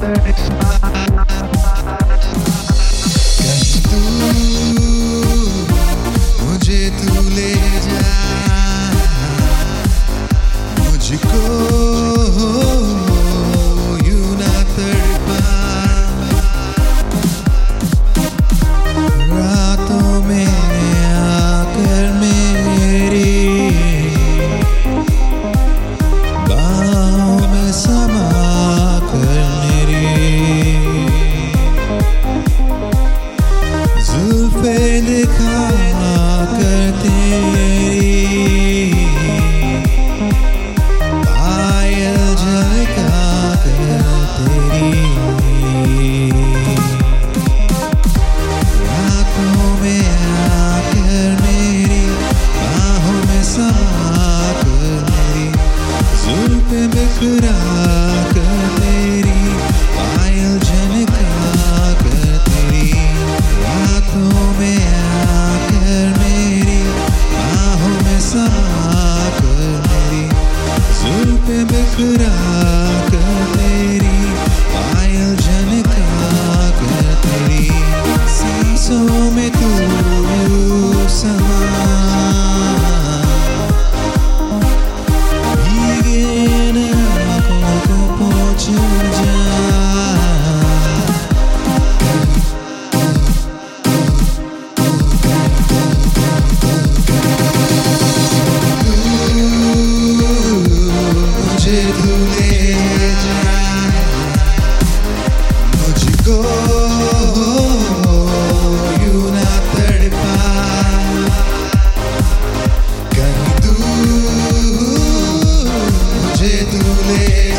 But you जुल्फे दिखा कर तेरे मुस्कुरा कर तेरी आयल झनका तेरी। सांसों में